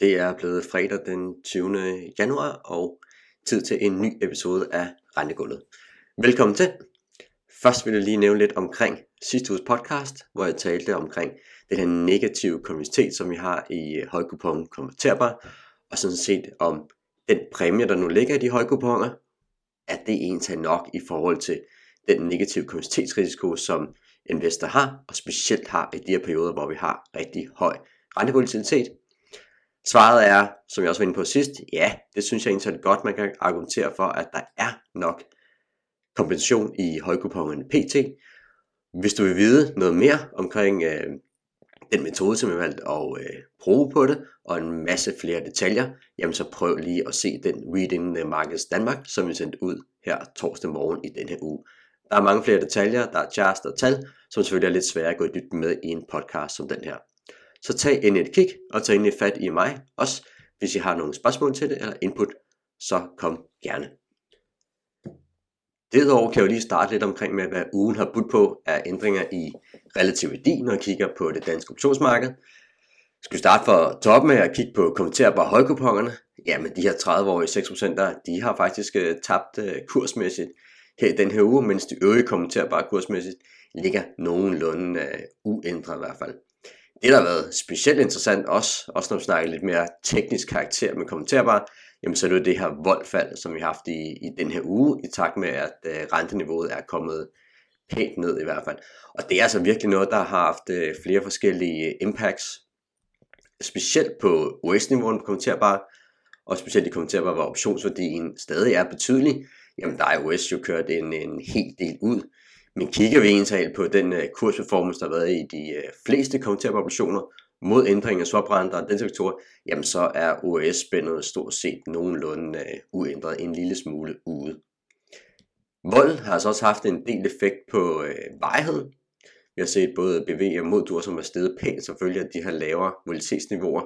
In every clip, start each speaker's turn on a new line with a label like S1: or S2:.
S1: Det er blevet fredag den 20. januar og tid til en ny episode af Rentegulvet. Velkommen til. Først vil jeg lige nævne lidt omkring sidste uges podcast, hvor jeg talte omkring den her negative konventitet, som vi har i højkupongen højkupon konverterbar, og sådan set om den præmie, der nu ligger i de højkuponer, at det egentlig nok i forhold til den negative konventitetsrisiko, som investor har, og specielt har i de her perioder, hvor vi har rigtig høj rentevolatilitet, Svaret er, som jeg også var inde på sidst, ja, det synes jeg egentlig er godt, man kan argumentere for, at der er nok kompensation i højkupongen PT. Hvis du vil vide noget mere omkring øh, den metode, som jeg valgt at øh, bruge på det, og en masse flere detaljer, jamen så prøv lige at se den Reading Markets Danmark, som vi sendte ud her torsdag morgen i denne her uge. Der er mange flere detaljer, der er charts og tal, som selvfølgelig er lidt svære at gå i dybden med i en podcast som den her så tag endelig et kig og tag endelig fat i mig også, hvis I har nogle spørgsmål til det eller input, så kom gerne. Derudover kan jeg jo lige starte lidt omkring med, hvad ugen har budt på af ændringer i relativ værdi, når jeg kigger på det danske optionsmarked. Skal vi starte fra toppen af at kigge på kommenterbare højkupongerne? Jamen de her 30-årige 6% der, de har faktisk øh, tabt øh, kursmæssigt her i den her uge, mens de øvrige kommenterbare kursmæssigt ligger nogenlunde øh, uændret i hvert fald. Det, der har været specielt interessant også, også når vi snakker lidt mere teknisk karakter med kommenterbare, jamen så er det jo det her voldfald, som vi har haft i, i den her uge, i takt med, at øh, renteniveauet er kommet pænt ned i hvert fald. Og det er altså virkelig noget, der har haft øh, flere forskellige øh, impacts, specielt på US-niveauen på kommenterbare, og specielt i kommenterbare, hvor optionsværdien stadig er betydelig, jamen der er US jo kørt en, en hel del ud. Men kigger vi egentlig på den uh, kursperformance, der har været i de uh, fleste kommenterbare mod ændringen af swaprenter og den sektor, jamen så er OS-spændet stort set nogenlunde uh, uændret en lille smule ude. Vold har altså også haft en del effekt på uh, vejheden. Vi har set både BV og moddur, som er steget pænt, selvfølgelig at de har lavere mobilitetsniveauer.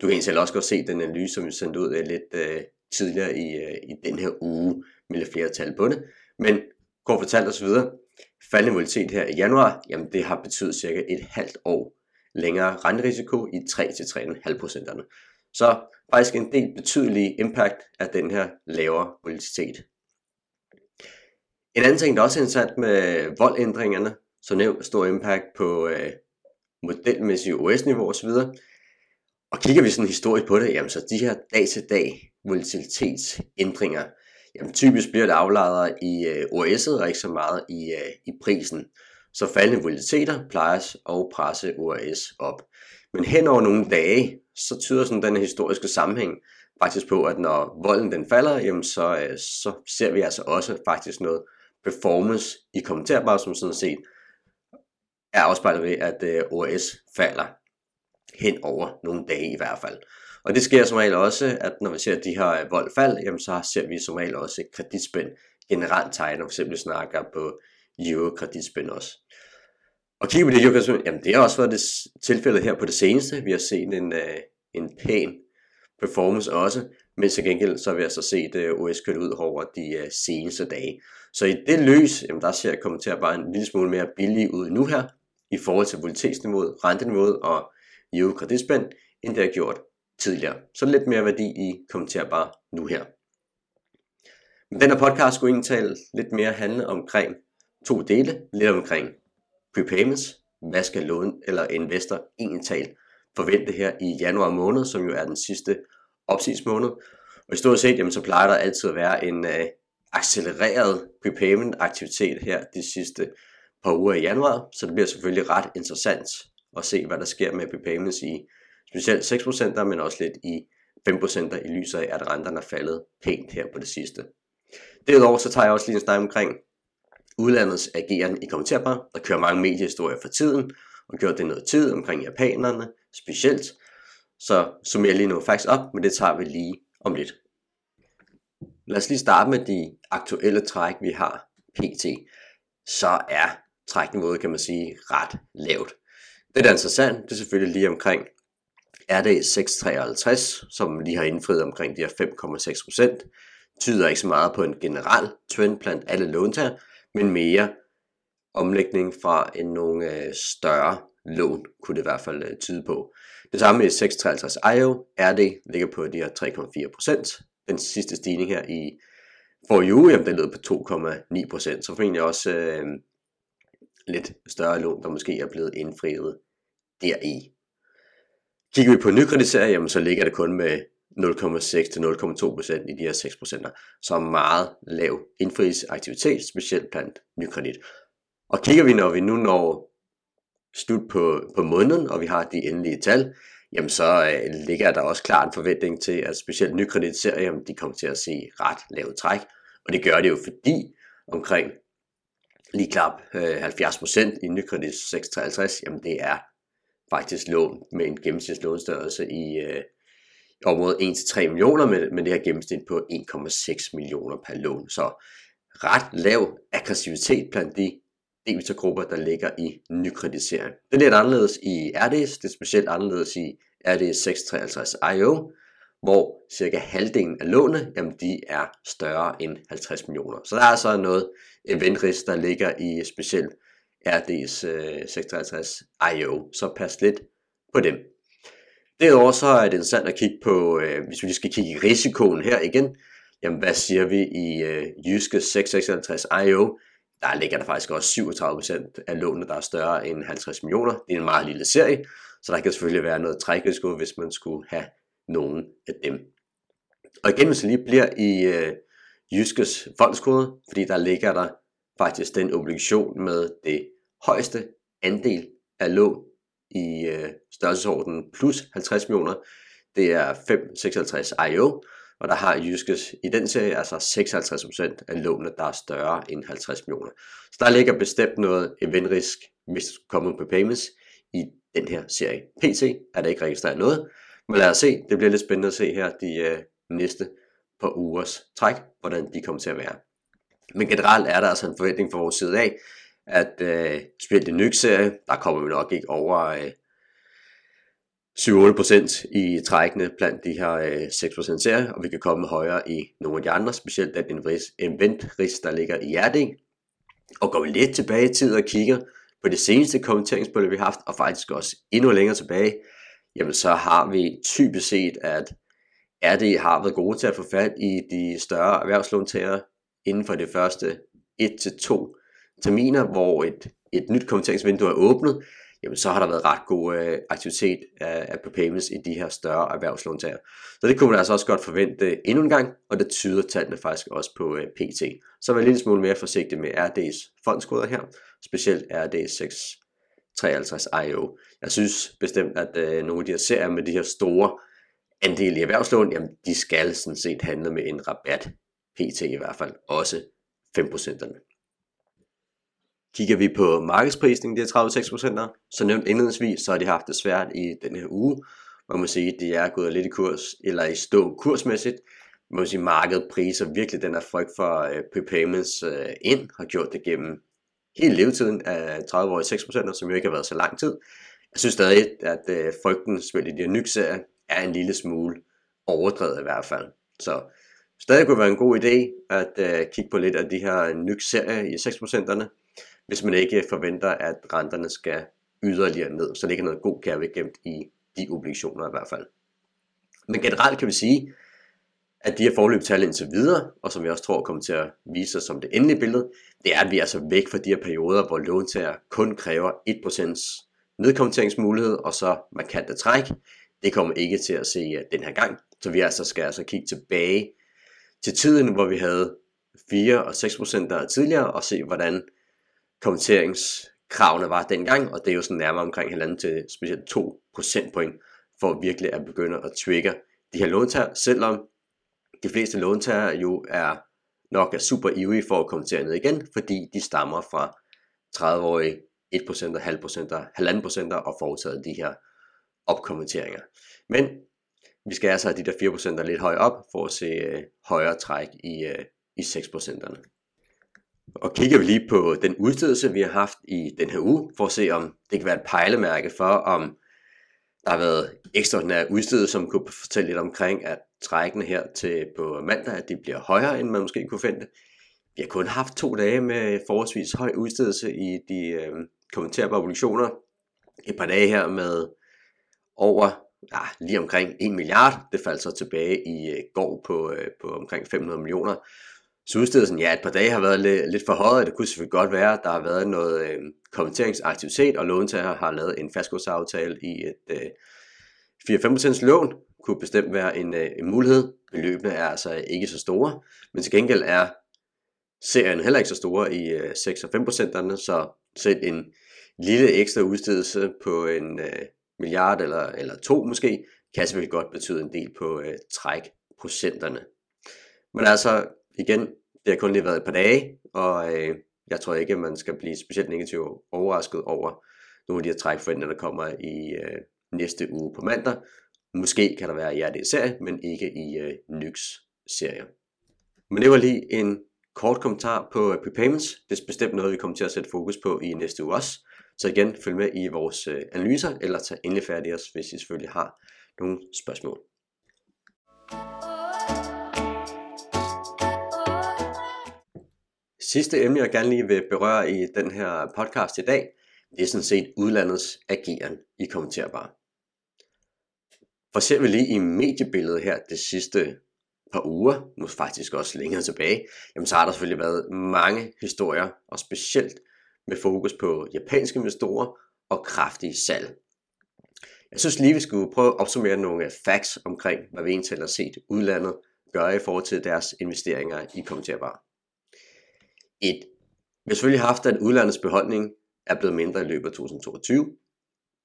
S1: Du kan egentlig også godt se den analyse, som vi sendte ud af lidt uh, tidligere i, uh, i den her uge, med lidt flere tal på det. Men kort fortalt osv., Faldende volatilitet her i januar, jamen det har betydet cirka et halvt år længere renterisiko i 3-3,5%. Så faktisk en del betydelig impact af den her lavere volatilitet. En anden ting, der også er interessant med voldændringerne, så nævnt stor impact på øh, modelmæssige OS-niveau osv. Og kigger vi sådan historisk på det, jamen så de her dag-til-dag volatilitetsændringer, Jamen typisk bliver det aflejret i øh, OS'et og ikke så meget i, øh, i prisen. Så faldende volatiliteter plejes at presse ORS op. Men hen over nogle dage, så tyder sådan den historiske sammenhæng faktisk på, at når volden den falder, jamen så, øh, så ser vi altså også faktisk noget performance i kommentarbar, som sådan set er afspejlet ved, at øh, falder hen over nogle dage i hvert fald. Og det sker som regel også, at når vi ser de her øh, voldfald, jamen så ser vi som regel også kreditspænd generelt tegner, for eksempel snakker på euro-kreditspænd også. Og kigger vi det euro jamen det har også været det tilfælde her på det seneste. Vi har set en, øh, en pæn performance også, men til gengæld så har vi altså set øh, OS kørt ud over de seneste dage. Så i det løs, jamen der ser jeg kommentere bare en lille smule mere billig ud nu her, i forhold til volatilitetsniveauet, renteniveauet og euro-kreditspænd, end det har gjort tidligere. Så lidt mere værdi i kommenterbar nu her. Men den her podcast skulle egentlig tale lidt mere handle omkring to dele. Lidt omkring prepayments. Hvad skal lån eller investor egentlig tale forvente her i januar måned, som jo er den sidste opsigelsesmåned. Og i stort set, jamen, så plejer der altid at være en uh, accelereret prepayment aktivitet her de sidste par uger i januar, så det bliver selvfølgelig ret interessant at se, hvad der sker med prepayments i specielt 6%, men også lidt i 5% i lyset af, at renterne er faldet pænt her på det sidste. Derudover så tager jeg også lige en snak omkring udlandets ageren i kommenterbar. Der kører mange mediehistorier for tiden, og gjort det noget tid omkring japanerne specielt. Så summerer jeg lige nu faktisk op, men det tager vi lige om lidt. Lad os lige starte med de aktuelle træk, vi har pt. Så er trækniveauet, kan man sige, ret lavt. Det, der er interessant, det er selvfølgelig lige omkring RD 653, som lige har indfriet omkring de her 5,6 procent, tyder ikke så meget på en generel trend blandt alle låntager, men mere omlægning fra en nogle øh, større lån, kunne det i hvert fald øh, tyde på. Det samme med 653 IO, RD ligger på de her 3,4%. Den sidste stigning her i for uge, jamen den lød på 2,9%, så formentlig også øh, lidt større lån, der måske er blevet indfriet deri. Kigger vi på nykreditering, jamen så ligger det kun med 0,6 til 0,2% i de her 6%, så meget lav indfrielsesaktivitet, specielt blandt nykredit. Og kigger vi, når vi nu når slut på, på måneden, og vi har de endelige tal, jamen så øh, ligger der også klart en forventning til, at specielt nykreditserier, de kommer til at se ret lavt træk. Og det gør det jo fordi omkring lige klap øh, 70% i nykredit 653, jamen det er faktisk lån med en gennemsnitslånstørrelse i øh, området 1-3 millioner, men, men det her gennemsnit på 1,6 millioner per lån. Så ret lav aggressivitet blandt de debitorgrupper, der ligger i nykreditering. Det er lidt anderledes i RDS, det er specielt anderledes i RDS 653 IO, hvor cirka halvdelen af lånene, jamen de er større end 50 millioner. Så der er altså noget eventrisk, der ligger i specielt RDS 56 IO, så pas lidt på dem. Derudover så er det interessant at kigge på, øh, hvis vi lige skal kigge i risikoen her igen, jamen hvad siger vi i øh, Jyske 656 IO? Der ligger der faktisk også 37% af lånene, der er større end 50 millioner. Det er en meget lille serie, så der kan selvfølgelig være noget trækrisiko, hvis man skulle have nogen af dem. Og igen, hvis vi lige bliver i øh, Jyskes fondskode, fordi der ligger der faktisk den obligation med det højeste andel af lån i øh, størrelsesordenen plus 50 millioner. Det er 556 IO, og der har Jyskes i den serie altså 56% af lånene, der er større end 50 millioner. Så der ligger bestemt noget eventrisk, hvis du kommer på payments i den her serie. PT er der ikke registreret noget, men lad os se, det bliver lidt spændende at se her de øh, næste par ugers træk, hvordan de kommer til at være. Men generelt er der altså en forventning fra vores side af, at øh, specielt den serie, der kommer vi nok ikke over øh, 7-8% i trækkene blandt de her øh, 6% serier, og vi kan komme højere i nogle af de andre, specielt den event-risk, der ligger i Hjerting. Og går vi lidt tilbage i tid og kigger på det seneste kommenteringsbølge, vi har haft, og faktisk også endnu længere tilbage, jamen så har vi typisk set, at RD har været gode til at få fat i de større erhvervslåntagere inden for det første 1-2 terminer, hvor et, et nyt kommenteringsvindue er åbnet, jamen så har der været ret god øh, aktivitet af, af prepayments i de her større erhvervslåntager. Så det kunne man altså også godt forvente endnu en gang, og det tyder tallene faktisk også på øh, PT. Så vær lidt smule mere forsigtig med RD's fondskoder her, specielt RD 653 IO. Jeg synes bestemt, at øh, nogle af de her serier med de her store andel i erhvervslån, jamen de skal sådan set handle med en rabat, PT i hvert fald, også 5%'erne. Kigger vi på markedsprisningen, de her 36%, så nævnt indledningsvis, så har de haft det svært i den her uge. Man må sige, at de er gået lidt i kurs, eller i stå kursmæssigt. Man må sige, at markedet priser virkelig den her frygt for uh, prepayments øh, ind, har gjort det gennem hele levetiden af 30 år i 6%, som jo ikke har været så lang tid. Jeg synes stadig, at øh, frygten selvfølgelig i de her nykserie er en lille smule overdrevet i hvert fald. Så stadig kunne være en god idé at kigge på lidt af de her nykserier i 6%'erne, hvis man ikke forventer, at renterne skal yderligere ned. Så ligger noget god kærve gemt i de obligationer i hvert fald. Men generelt kan vi sige, at de her forløbstal indtil videre, og som jeg også tror kommer til at vise sig som det endelige billede, det er, at vi er altså væk fra de her perioder, hvor låntager kun kræver 1% nedkommenteringsmulighed og så markante træk. Det kommer ikke til at se øh, den her gang, så vi altså skal altså kigge tilbage til tiden, hvor vi havde 4 og 6% der tidligere, og se hvordan kommenteringskravene var dengang, og det er jo sådan nærmere omkring halvanden til specielt 2 procentpoint, for virkelig at begynde at trigge de her låntager, selvom de fleste låntager jo er nok er super ivrige for at kommentere ned igen, fordi de stammer fra 30-årige 1%, halv procenter, halvanden procenter og foretaget de her opkommenteringer. Men vi skal altså have de der 4% lidt højere op for at se øh, højere træk i, øh, i 6%'erne. Og kigger vi lige på den udstedelse, vi har haft i den her uge, for at se om det kan være et pejlemærke for, om der har været ekstraordinære udstedelse, som kunne fortælle lidt omkring, at trækkene her til på mandag, at de bliver højere, end man måske kunne forvente. Vi har kun haft to dage med forholdsvis høj udstedelse i de øh, kommenterbare obligationer. et par dage her med over ja, lige omkring 1 milliard. Det faldt så tilbage i øh, går på, øh, på omkring 500 millioner. Så udstedelsen, ja, et par dage har været lidt, lidt for højt. Det kunne selvfølgelig godt være, der har været noget øh, kommenteringsaktivitet, og låntager har lavet en fastgårdsaftale i et øh, 4-5% lån, kunne bestemt være en, øh, en mulighed. Beløbene er altså ikke så store, men til gengæld er serien heller ikke så store i øh, 6 og 5%'erne, så selv en lille ekstra udstedelse på en øh, milliard eller, eller to måske, kan selvfølgelig godt betyde en del på øh, trækprocenterne. Men altså, igen, det har kun lige været et par dage, og øh, jeg tror ikke, at man skal blive specielt negativt overrasket over nogle af de her trækforventninger, der kommer i øh, næste uge på mandag. Måske kan der være i RD-serie, men ikke i øh, Nyx-serie. Men det var lige en kort kommentar på øh, prepayments. Det er bestemt noget, vi kommer til at sætte fokus på i næste uge også. Så igen, følg med i vores øh, analyser, eller tag endelig færdig os, hvis I selvfølgelig har nogle spørgsmål. Sidste emne, jeg gerne lige vil berøre i den her podcast i dag, det er sådan set udlandets ageren i kommenterbar. For ser vi lige i mediebilledet her det sidste par uger, nu faktisk også længere tilbage, jamen så har der selvfølgelig været mange historier, og specielt med fokus på japanske investorer og kraftige salg. Jeg synes lige, vi skulle prøve at opsummere nogle facts omkring, hvad vi egentlig har set udlandet gøre i forhold til deres investeringer i kommenterbar et, Vi har selvfølgelig haft, at udlandets beholdning er blevet mindre i løbet af 2022.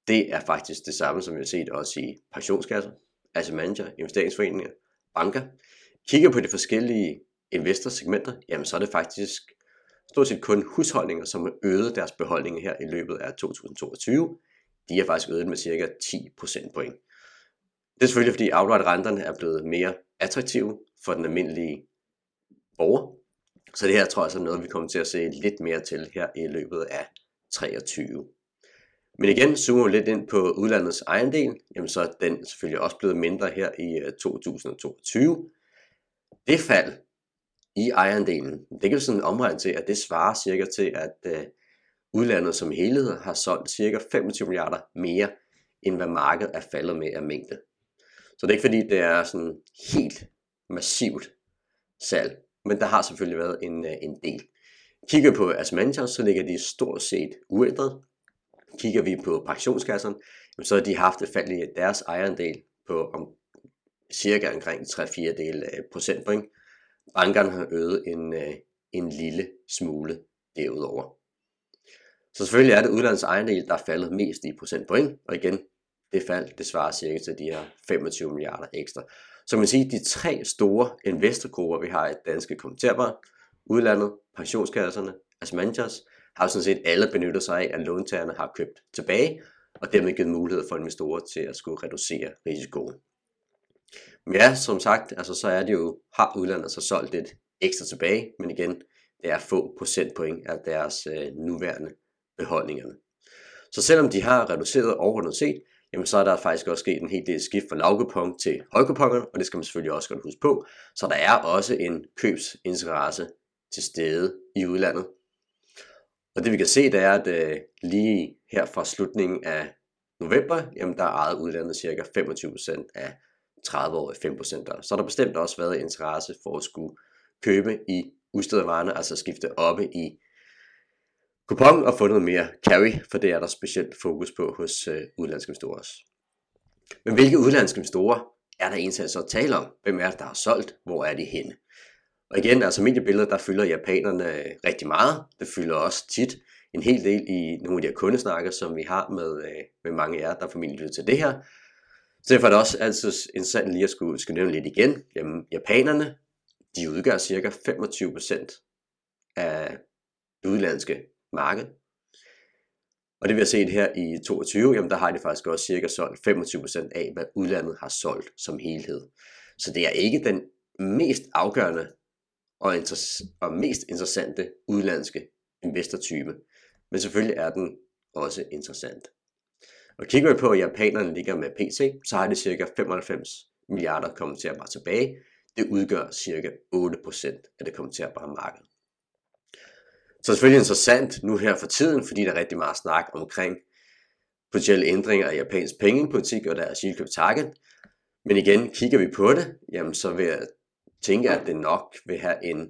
S1: Det er faktisk det samme, som vi har set også i pensionskasser, altså manager, investeringsforeninger, banker. Kigger på de forskellige investorsegmenter, jamen så er det faktisk stort set kun husholdninger, som har øget deres beholdninger her i løbet af 2022. De har faktisk øget med cirka 10 procentpoint. Det er selvfølgelig, fordi outright-renterne er blevet mere attraktive for den almindelige borger. Så det her tror jeg er noget, vi kommer til at se lidt mere til her i løbet af 23. Men igen, zoomer vi lidt ind på udlandets ejendel, jamen så er den selvfølgelig også blevet mindre her i øh, 2022. Det fald i ejendelen, det kan vi sådan omregne til, at det svarer cirka til, at øh, udlandet som helhed har solgt cirka 25 milliarder mere, end hvad markedet er faldet med af mængde. Så det er ikke fordi, det er sådan helt massivt salg, men der har selvfølgelig været en, øh, en del. Kigger på Asmantia, så ligger de stort set uændret. Kigger vi på pensionskasserne, så har de haft et fald i deres ejerandel på om cirka omkring 3-4 del øh, procentpoint. Bankerne har øget en, øh, en lille smule derudover. Så selvfølgelig er det udlandets ejendel, der er faldet mest i procentpoint, og igen, det fald, det svarer cirka til de her 25 milliarder ekstra. Så man siger, de tre store investorgrupper, vi har i danske kommenterbare, udlandet, pensionskasserne, altså Asmantias, har sådan set alle benyttet sig af, at låntagerne har købt tilbage, og dermed givet mulighed for investorer til at skulle reducere risikoen. Men ja, som sagt, altså så er det jo, har udlandet så solgt lidt ekstra tilbage, men igen, det er få procentpoint af deres øh, nuværende beholdningerne. Så selvom de har reduceret overordnet set, jamen så er der faktisk også sket en hel del skift fra lavkupon til højkuponger, og det skal man selvfølgelig også godt huske på. Så der er også en købsinteresse til stede i udlandet. Og det vi kan se, det er, at øh, lige her fra slutningen af november, jamen der er ejet udlandet cirka 25% af 30-årige 5%. Så har der bestemt også været interesse for at skulle købe i udstedte altså skifte oppe i kupon og få noget mere carry, for det er der specielt fokus på hos øh, udenlandske investorer også. Men hvilke udenlandske investorer er der egentlig så at tale om? Hvem er det, der har solgt? Hvor er de henne? Og igen, altså mediebilledet, der fylder japanerne øh, rigtig meget. Det fylder også tit en hel del i nogle af de her kundesnakker, som vi har med, øh, med mange af jer, der formentlig lytter til det her. Så derfor er det også altid interessant lige at skulle, skulle nævne lidt igen. Jamen, japanerne, de udgør cirka 25% af det udenlandske marked. Og det vi har set her i 22, jamen der har de faktisk også cirka solgt 25% af, hvad udlandet har solgt som helhed. Så det er ikke den mest afgørende og, og mest interessante udlandske investortype. Men selvfølgelig er den også interessant. Og kigger vi på, at japanerne ligger med PC, så har de cirka 95 milliarder kommenterbare tilbage. Det udgør cirka 8% af det kommenterbare marked. Så selvfølgelig interessant nu her for tiden, fordi der er rigtig meget snak omkring potentielle ændringer af japansk pengepolitik og deres yield target. Men igen, kigger vi på det, jamen så vil jeg tænke, at det nok vil have en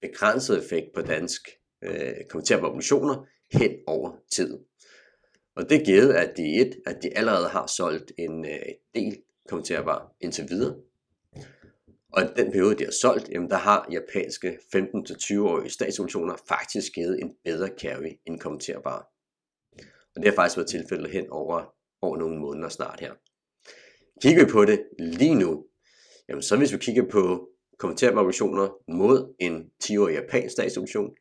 S1: begrænset effekt på dansk øh, kommenterbare obligationer hen over tid. Og det givet, at de, et, at de allerede har solgt en øh, del kommenterbare indtil videre. Og i den periode, de har solgt, jamen der har japanske 15-20-årige statsobligationer faktisk givet en bedre carry end kommenterbare. Og det har faktisk været tilfældet hen over, over nogle måneder snart her. Kigger vi på det lige nu, jamen så hvis vi kigger på kommenterbare obligationer mod en 10-årig japansk statsobligation,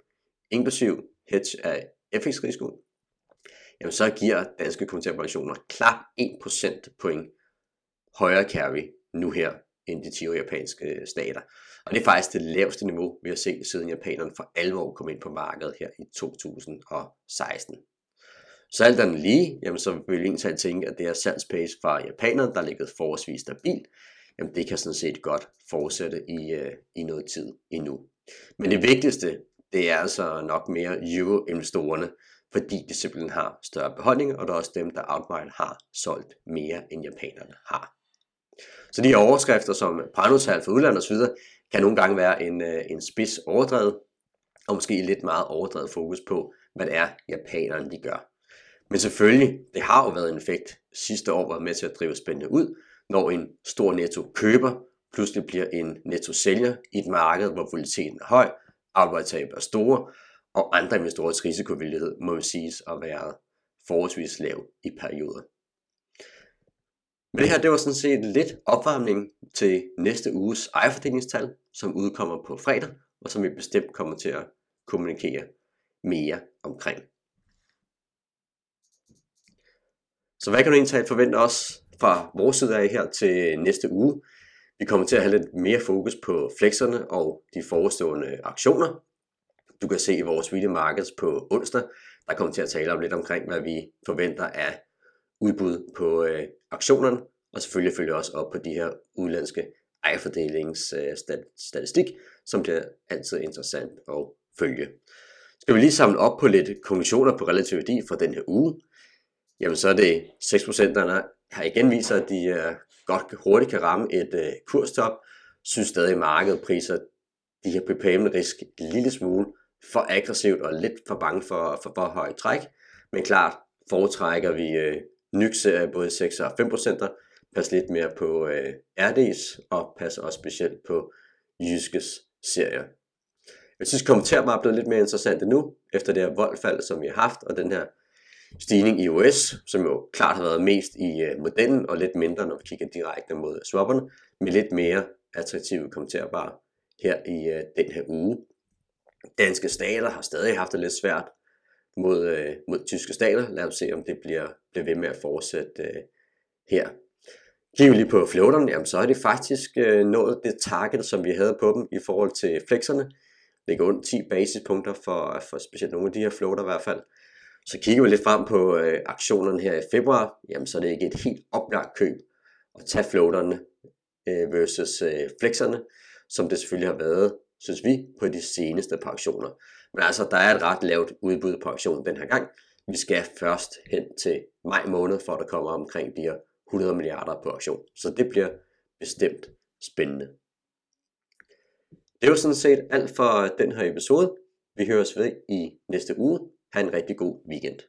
S1: inklusiv hedge af FX-risikoen, jamen så giver danske kommenterbare obligationer klart 1% point højere carry nu her end de 10 japanske stater. Og det er faktisk det laveste niveau, vi har set siden japanerne for alvor kom ind på markedet her i 2016. Så alt andet lige, jamen så vil en egentlig tænke, at det er salgspace fra japanerne, der ligger forholdsvis stabilt, jamen det kan sådan set godt fortsætte i, øh, i noget tid endnu. Men det vigtigste, det er altså nok mere euro-investorerne, fordi de simpelthen har større beholdninger, og der er også dem, der outright har solgt mere, end japanerne har. Så de her overskrifter som brandudtal for udlandet osv., kan nogle gange være en, øh, en spids overdrevet, og måske lidt meget overdrevet fokus på, hvad det er, japanerne de gør. Men selvfølgelig, det har jo været en effekt sidste år, var med til at drive spændende ud, når en stor netto køber pludselig bliver en netto sælger i et marked, hvor volatiliteten er høj, arbejdstab er store, og andre investorers risikovillighed må jo siges at være forholdsvis lav i perioder. Men det her, det var sådan set lidt opvarmning til næste uges ejerfordelingstal, som udkommer på fredag, og som vi bestemt kommer til at kommunikere mere omkring. Så hvad kan du egentlig forvente os fra vores side af her til næste uge? Vi kommer til at have lidt mere fokus på flexerne og de forestående aktioner. Du kan se i vores video markets på onsdag, der kommer til at tale om lidt omkring, hvad vi forventer af udbud på øh, aktionerne, og selvfølgelig følger også op på de her udlandske ejerfordelingsstatistik, øh, som bliver altid interessant at følge. Skal vi lige samle op på lidt konklusioner på relativ værdi for den her uge, jamen så er det 6% der har igen viser, at de øh, godt hurtigt kan ramme et øh, kurstop, synes stadig markedet priser de her prepayment risk en lille smule for aggressivt og lidt for bange for, for, for højt træk. Men klart foretrækker vi øh, Nyx er både 6 og 5%, pas lidt mere på øh, RD's, og pas også specielt på Jyskes serier. Jeg synes, kommentarer er blevet lidt mere interessant nu, efter det her voldfald, som vi har haft, og den her stigning i US, som jo klart har været mest i øh, modellen, og lidt mindre, når vi kigger direkte mod swapperne, med lidt mere attraktive kommenterbare her i øh, den her uge. Danske stater har stadig haft det lidt svært mod, øh, mod tyske stater. Lad os se, om det bliver, bliver ved med at fortsætte øh, her. Kigger vi lige på floaterne, jamen så er det faktisk øh, nået det target, som vi havde på dem i forhold til flexerne. Ligger under 10 basispunkter for, for specielt nogle af de her floater i hvert fald. Så kigger vi lidt frem på øh, aktionerne her i februar, jamen så er det ikke et helt oplagt køb at tage floaterne øh, versus øh, flexerne, som det selvfølgelig har været, synes vi, på de seneste par aktioner. Men altså, der er et ret lavt udbud på aktionen den her gang. Vi skal først hen til maj måned, for at der kommer omkring de her 100 milliarder på auktion. Så det bliver bestemt spændende. Det var sådan set alt for den her episode. Vi høres ved i næste uge. Ha' en rigtig god weekend.